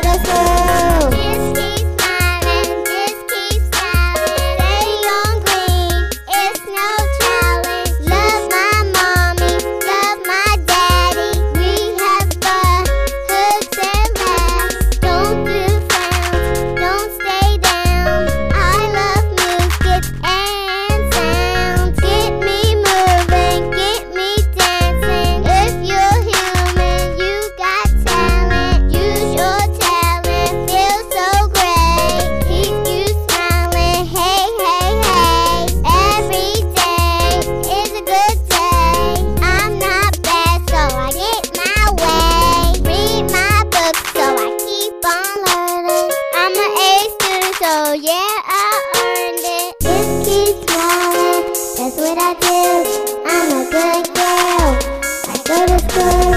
corazón. say